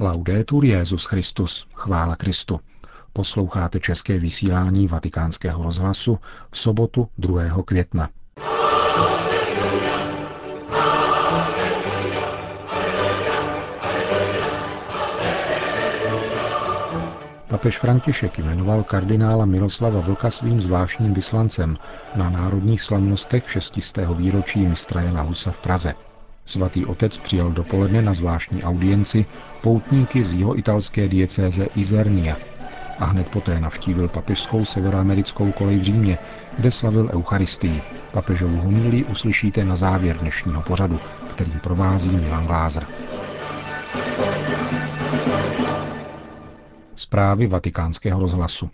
Laudetur Jezus Christus, chvála Kristu. Posloucháte české vysílání Vatikánského rozhlasu v sobotu 2. května. Papež František jmenoval kardinála Miroslava Vlka svým zvláštním vyslancem na národních slavnostech 6. výročí mistra Jana Husa v Praze. Svatý otec přijal dopoledne na zvláštní audienci poutníky z jeho italské diecéze Izernia a hned poté navštívil papežskou severoamerickou kolej v Římě, kde slavil Eucharistii. Papežovu homilí uslyšíte na závěr dnešního pořadu, kterým provází Milan Glázer. Zprávy vatikánského rozhlasu.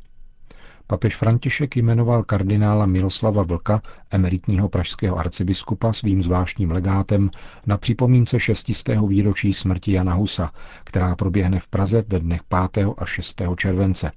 Papež František jmenoval kardinála Miroslava Vlka, emeritního pražského arcibiskupa, svým zvláštním legátem na připomínce 6. výročí smrti Jana Husa, která proběhne v Praze ve dnech 5. a 6. července.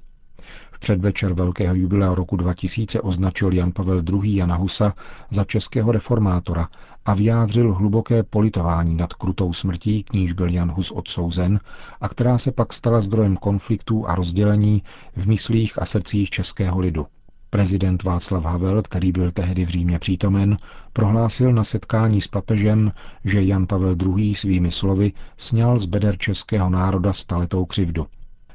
V předvečer velkého jubilea roku 2000 označil Jan Pavel II. Jana Husa za českého reformátora a vyjádřil hluboké politování nad krutou smrtí, k níž byl Jan Hus odsouzen a která se pak stala zdrojem konfliktů a rozdělení v myslích a srdcích českého lidu. Prezident Václav Havel, který byl tehdy v Římě přítomen, prohlásil na setkání s papežem, že Jan Pavel II. svými slovy sněl z beder českého národa staletou křivdu.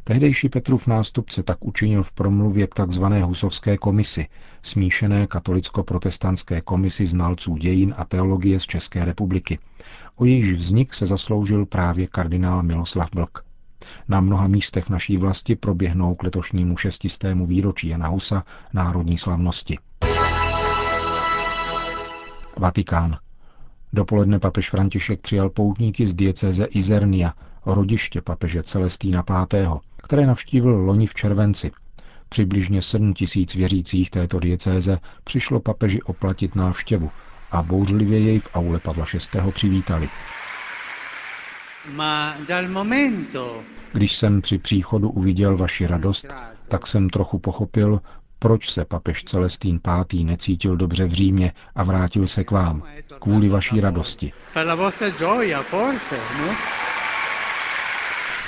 Tehdejší Petrův nástupce tak učinil v promluvě k tzv. husovské komisi, smíšené katolicko-protestantské komisi znalců dějin a teologie z České republiky. O jejíž vznik se zasloužil právě kardinál Miloslav Vlk. Na mnoha místech naší vlasti proběhnou k letošnímu šestistému výročí Jana Husa národní slavnosti. Vatikán. Dopoledne papež František přijal poutníky z diecéze Izernia, rodiště papeže Celestína V., které navštívil loni v červenci. Přibližně 7 tisíc věřících této diecéze přišlo papeži oplatit návštěvu a bouřlivě jej v aule Pavla VI. přivítali. Když jsem při příchodu uviděl vaši radost, tak jsem trochu pochopil, proč se papež Celestín V. necítil dobře v Římě a vrátil se k vám, kvůli vaší radosti.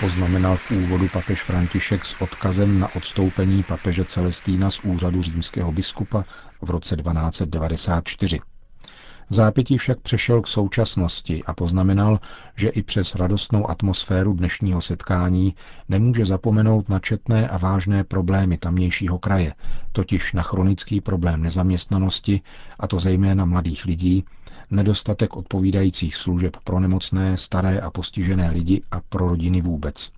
Poznamenal v úvodu papež František s odkazem na odstoupení papeže Celestína z úřadu římského biskupa v roce 1294. Zápětí však přešel k současnosti a poznamenal, že i přes radostnou atmosféru dnešního setkání nemůže zapomenout na četné a vážné problémy tamnějšího kraje, totiž na chronický problém nezaměstnanosti, a to zejména mladých lidí, nedostatek odpovídajících služeb pro nemocné, staré a postižené lidi a pro rodiny vůbec.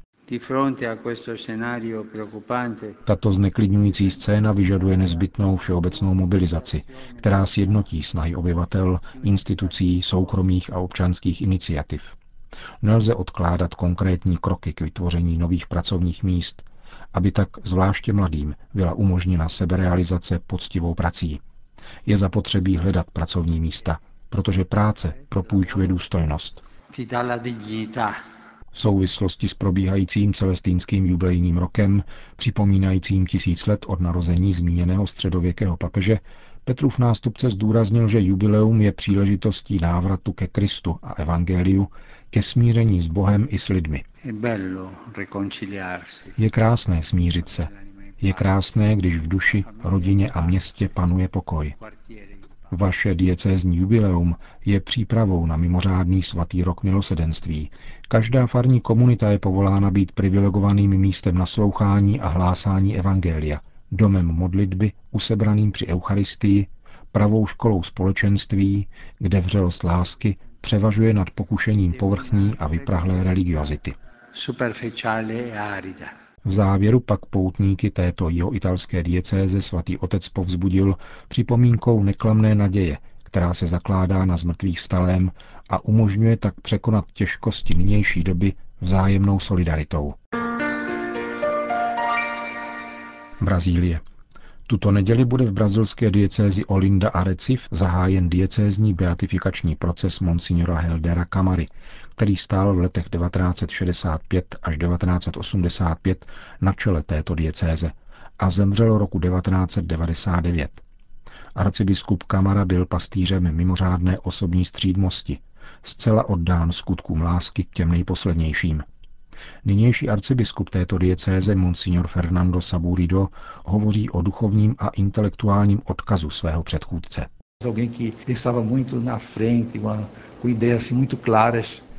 Tato zneklidňující scéna vyžaduje nezbytnou všeobecnou mobilizaci, která sjednotí snahy obyvatel, institucí, soukromých a občanských iniciativ. Nelze odkládat konkrétní kroky k vytvoření nových pracovních míst, aby tak zvláště mladým byla umožněna seberealizace poctivou prací. Je zapotřebí hledat pracovní místa, protože práce propůjčuje důstojnost. V souvislosti s probíhajícím celestínským jubilejním rokem, připomínajícím tisíc let od narození zmíněného středověkého papeže, Petrův nástupce zdůraznil, že jubileum je příležitostí návratu ke Kristu a evangeliu, ke smíření s Bohem i s lidmi. Je krásné smířit se. Je krásné, když v duši, rodině a městě panuje pokoj. Vaše diecézní jubileum je přípravou na mimořádný svatý rok milosedenství. Každá farní komunita je povolána být privilegovaným místem naslouchání a hlásání evangelia, domem modlitby, usebraným při Eucharistii, pravou školou společenství, kde vřelost lásky převažuje nad pokušením povrchní a vyprahlé religiozity. Superficiale e arida. V závěru pak poutníky této jeho italské diecéze svatý otec povzbudil připomínkou neklamné naděje, která se zakládá na zmrtvých vstalém a umožňuje tak překonat těžkosti nynější doby vzájemnou solidaritou. Brazílie. Tuto neděli bude v brazilské diecézi Olinda a Recife zahájen diecézní beatifikační proces monsignora Heldera Camary, který stál v letech 1965 až 1985 na čele této diecéze a zemřel roku 1999. Arcibiskup Kamara byl pastýřem mimořádné osobní střídmosti, zcela oddán skutkům lásky k těm nejposlednějším. Nynější arcibiskup této diecéze Monsignor Fernando Saburido hovoří o duchovním a intelektuálním odkazu svého předchůdce.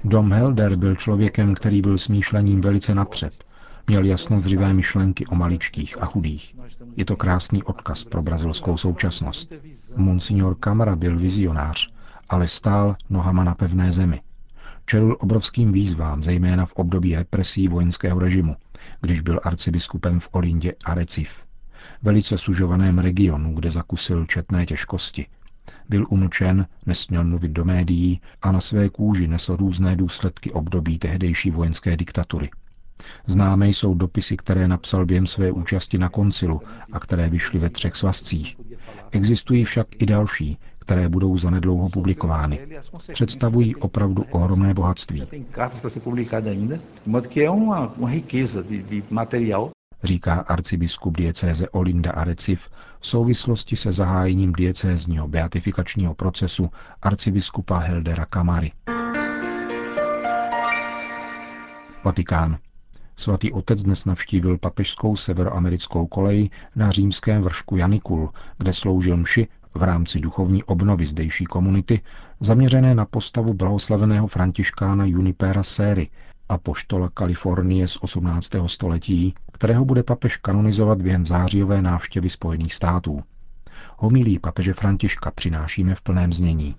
Dom Helder byl člověkem, který byl smýšlením velice napřed. Měl jasno zřivé myšlenky o maličkých a chudých. Je to krásný odkaz pro brazilskou současnost. Monsignor Camara byl vizionář, ale stál nohama na pevné zemi. Čelil obrovským výzvám, zejména v období represí vojenského režimu, když byl arcibiskupem v Olindě a Recife, velice sužovaném regionu, kde zakusil četné těžkosti. Byl umlčen, nesměl mluvit do médií a na své kůži nesl různé důsledky období tehdejší vojenské diktatury. Známé jsou dopisy, které napsal během své účasti na koncilu a které vyšly ve třech svazcích. Existují však i další, které budou zanedlouho publikovány. Představují opravdu ohromné bohatství. Říká arcibiskup diecéze Olinda a Reciv v souvislosti se zahájením diecézního beatifikačního procesu arcibiskupa Heldera Kamary. Vatikán. Svatý otec dnes navštívil papežskou severoamerickou kolej na římském vršku Janikul, kde sloužil mši v rámci duchovní obnovy zdejší komunity, zaměřené na postavu blahoslaveného františkána Junipera Séry, poštola Kalifornie z 18. století, kterého bude papež kanonizovat během zářijové návštěvy Spojených států. Homilí papeže Františka přinášíme v plném znění.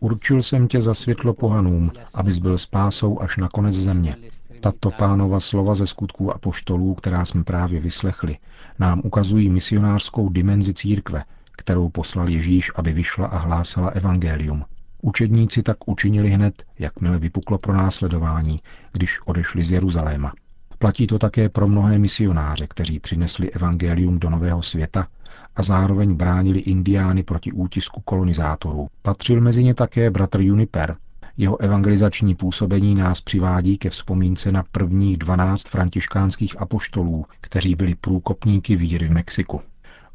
Určil jsem tě za světlo pohanům, abys byl spásou až na konec země. Tato pánova slova ze skutků a poštolů, která jsme právě vyslechli, nám ukazují misionářskou dimenzi církve, kterou poslal Ježíš, aby vyšla a hlásala evangelium. Učedníci tak učinili hned, jakmile vypuklo pro následování, když odešli z Jeruzaléma. Platí to také pro mnohé misionáře, kteří přinesli evangelium do nového světa a zároveň bránili indiány proti útisku kolonizátorů. Patřil mezi ně také bratr Juniper, jeho evangelizační působení nás přivádí ke vzpomínce na prvních dvanáct františkánských apoštolů, kteří byli průkopníky víry v Mexiku.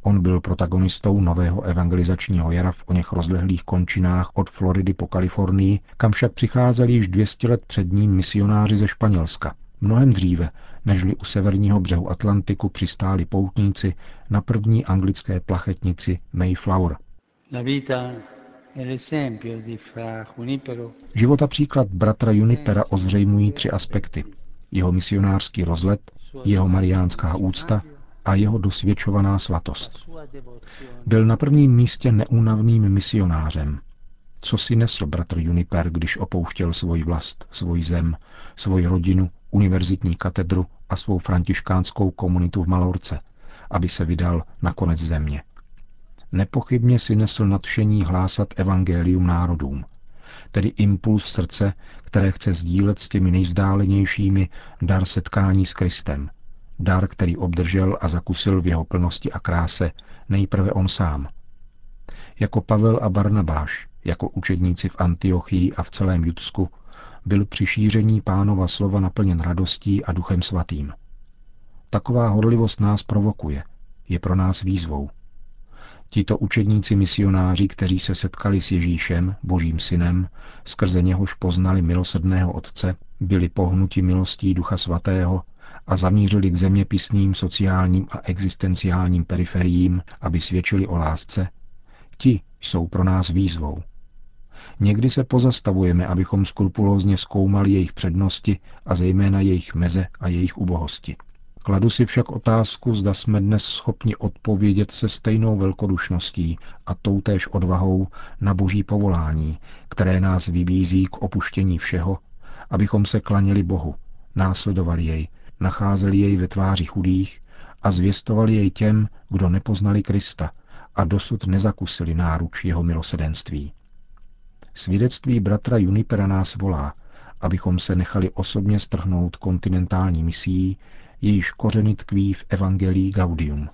On byl protagonistou nového evangelizačního jara v oněch rozlehlých končinách od Floridy po Kalifornii, kam však přicházeli již 200 let před ním misionáři ze Španělska. Mnohem dříve, nežli u severního břehu Atlantiku přistáli poutníci na první anglické plachetnici Mayflower. La vita Život a příklad bratra Junipera ozřejmují tři aspekty. Jeho misionářský rozlet, jeho mariánská úcta a jeho dosvědčovaná svatost. Byl na prvním místě neúnavným misionářem. Co si nesl bratr Juniper, když opouštěl svoji vlast, svoji zem, svoji rodinu, univerzitní katedru a svou františkánskou komunitu v Malorce, aby se vydal na konec země nepochybně si nesl nadšení hlásat evangelium národům, tedy impuls srdce, které chce sdílet s těmi nejvzdálenějšími dar setkání s Kristem, dar, který obdržel a zakusil v jeho plnosti a kráse nejprve on sám. Jako Pavel a Barnabáš, jako učedníci v Antiochii a v celém Judsku, byl při šíření pánova slova naplněn radostí a duchem svatým. Taková horlivost nás provokuje, je pro nás výzvou. Tito učedníci misionáři, kteří se setkali s Ježíšem, božím synem, skrze něhož poznali milosrdného Otce, byli pohnuti milostí Ducha Svatého a zamířili k zeměpisným, sociálním a existenciálním periferiím, aby svědčili o lásce, ti jsou pro nás výzvou. Někdy se pozastavujeme, abychom skrupulózně zkoumali jejich přednosti a zejména jejich meze a jejich ubohosti. Kladu si však otázku, zda jsme dnes schopni odpovědět se stejnou velkodušností a toutéž odvahou na boží povolání, které nás vybízí k opuštění všeho, abychom se klanili Bohu, následovali jej, nacházeli jej ve tváři chudých a zvěstovali jej těm, kdo nepoznali Krista a dosud nezakusili náruč jeho milosedenství. Svědectví bratra Junipera nás volá, abychom se nechali osobně strhnout kontinentální misií, jejíž kořeny tkví v Evangelii Gaudium.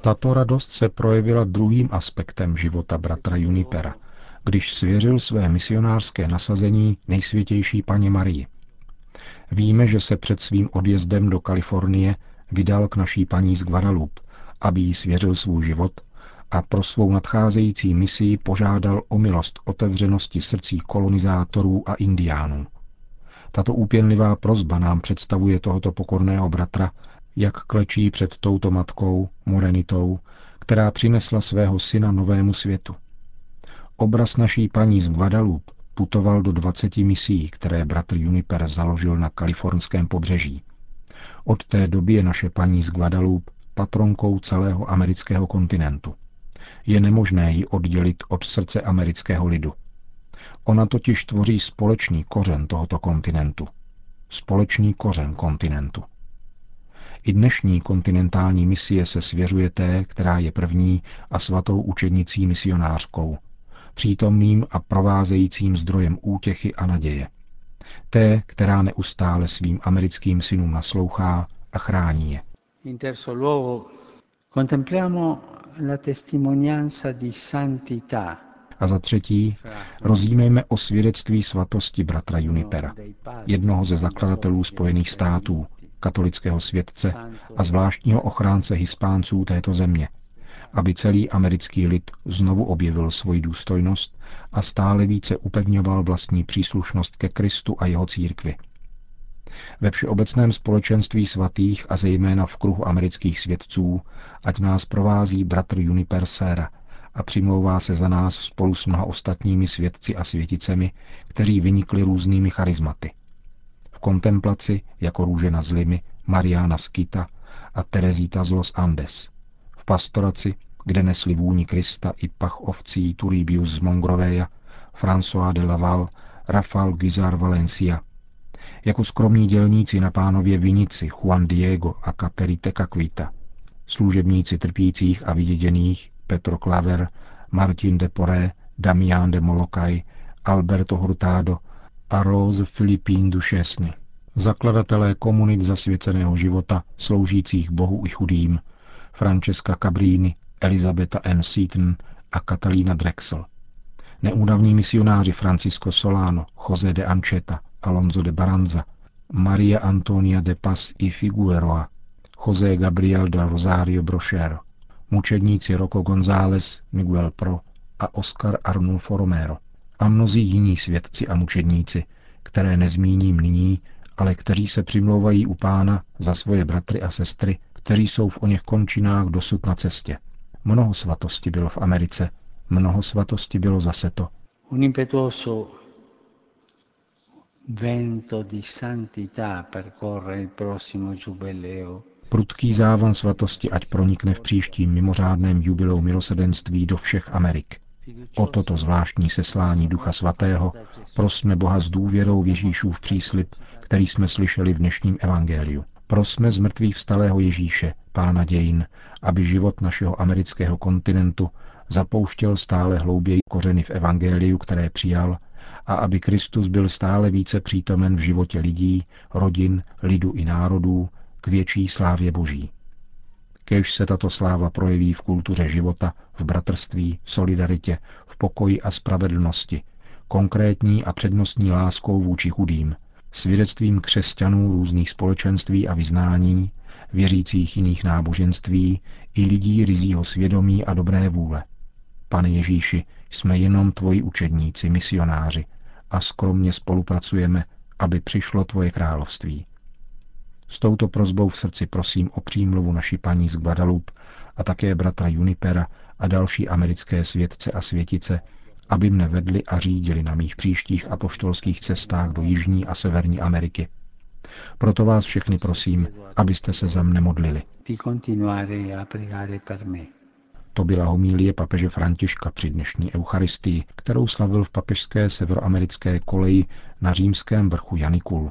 Tato radost se projevila druhým aspektem života bratra Junipera, když svěřil své misionářské nasazení nejsvětější paně Marii. Víme, že se před svým odjezdem do Kalifornie vydal k naší paní z Guadalupe, aby jí svěřil svůj život a pro svou nadcházející misi požádal o milost otevřenosti srdcí kolonizátorů a indiánů. Tato úpěnlivá prozba nám představuje tohoto pokorného bratra, jak klečí před touto matkou, Morenitou, která přinesla svého syna novému světu. Obraz naší paní z Guadalupe putoval do 20 misí, které bratr Juniper založil na kalifornském pobřeží. Od té doby je naše paní z Guadalupe patronkou celého amerického kontinentu. Je nemožné ji oddělit od srdce amerického lidu. Ona totiž tvoří společný kořen tohoto kontinentu. Společný kořen kontinentu. I dnešní kontinentální misie se svěřuje té, která je první a svatou učednicí misionářkou, přítomným a provázejícím zdrojem útěchy a naděje. Té, která neustále svým americkým synům naslouchá a chrání je. In terzo luogo, contempliamo la testimonianza di santità a za třetí, rozjímejme o svědectví svatosti bratra Junipera, jednoho ze zakladatelů Spojených států, katolického světce a zvláštního ochránce hispánců této země, aby celý americký lid znovu objevil svoji důstojnost a stále více upevňoval vlastní příslušnost ke Kristu a jeho církvi. Ve všeobecném společenství svatých a zejména v kruhu amerických svědců, ať nás provází bratr Juniper Sera a přimlouvá se za nás spolu s mnoha ostatními svědci a světicemi, kteří vynikli různými charizmaty. V kontemplaci, jako růže na zlimy, Mariana Skita a Terezita z Los Andes. V pastoraci, kde nesli vůni Krista i pach ovcí Turibius z Mongroveja, François de Laval, Rafael Gizar Valencia – jako skromní dělníci na pánově vinici Juan Diego a Caterite Caquita, služebníci trpících a vyděděných Petro Claver, Martin de Poré, Damián de Molokai, Alberto Hurtado a Rose Filipín Dušesny, zakladatelé komunit zasvěceného života, sloužících Bohu i chudým, Francesca Cabrini, Elizabeta N. Seaton a Katalína Drexel. Neúnavní misionáři Francisco Solano, José de Ancheta, Alonso de Baranza, Maria Antonia de Paz y Figueroa, José Gabriel del Rosario Brochero, mučedníci Rocco González, Miguel Pro a Oscar Arnulfo Romero a mnozí jiní svědci a mučedníci, které nezmíním nyní, ale kteří se přimlouvají u pána za svoje bratry a sestry, kteří jsou v oněch končinách dosud na cestě. Mnoho svatosti bylo v Americe, mnoho svatosti bylo zase to. Un impetuoso vento di santità percorre il prossimo giubileo. Prudký závan svatosti ať pronikne v příštím mimořádném jubileu milosedenství do všech Amerik. O toto zvláštní seslání Ducha Svatého prosme Boha s důvěrou v Ježíšův příslip, který jsme slyšeli v dnešním evangeliu. Prosme z mrtvých vstalého Ježíše, pána dějin, aby život našeho amerického kontinentu zapouštěl stále hlouběji kořeny v evangeliu, které přijal a aby Kristus byl stále více přítomen v životě lidí, rodin, lidu i národů k větší slávě Boží. Kež se tato sláva projeví v kultuře života, v bratrství, solidaritě, v pokoji a spravedlnosti, konkrétní a přednostní láskou vůči chudým, svědectvím křesťanů různých společenství a vyznání, věřících jiných náboženství i lidí rizího svědomí a dobré vůle. Pane Ježíši, jsme jenom tvoji učedníci, misionáři a skromně spolupracujeme, aby přišlo tvoje království. S touto prozbou v srdci prosím o přímluvu naší paní z Guadalupe a také bratra Junipera a další americké světce a světice, aby mne vedli a řídili na mých příštích apoštolských cestách do Jižní a Severní Ameriky. Proto vás všechny prosím, abyste se za mne modlili. To byla homílie papeže Františka při dnešní eucharistii, kterou slavil v papežské severoamerické koleji na římském vrchu Janikul.